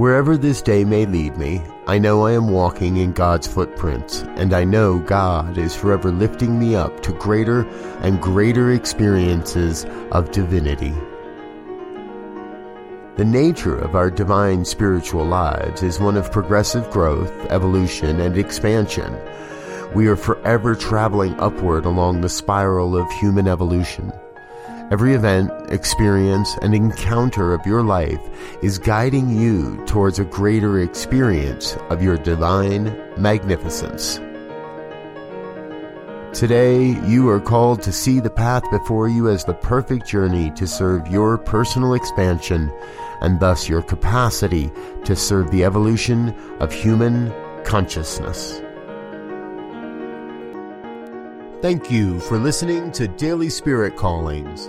Wherever this day may lead me, I know I am walking in God's footprints, and I know God is forever lifting me up to greater and greater experiences of divinity. The nature of our divine spiritual lives is one of progressive growth, evolution, and expansion. We are forever traveling upward along the spiral of human evolution. Every event, experience, and encounter of your life is guiding you towards a greater experience of your divine magnificence. Today, you are called to see the path before you as the perfect journey to serve your personal expansion and thus your capacity to serve the evolution of human consciousness. Thank you for listening to Daily Spirit Callings.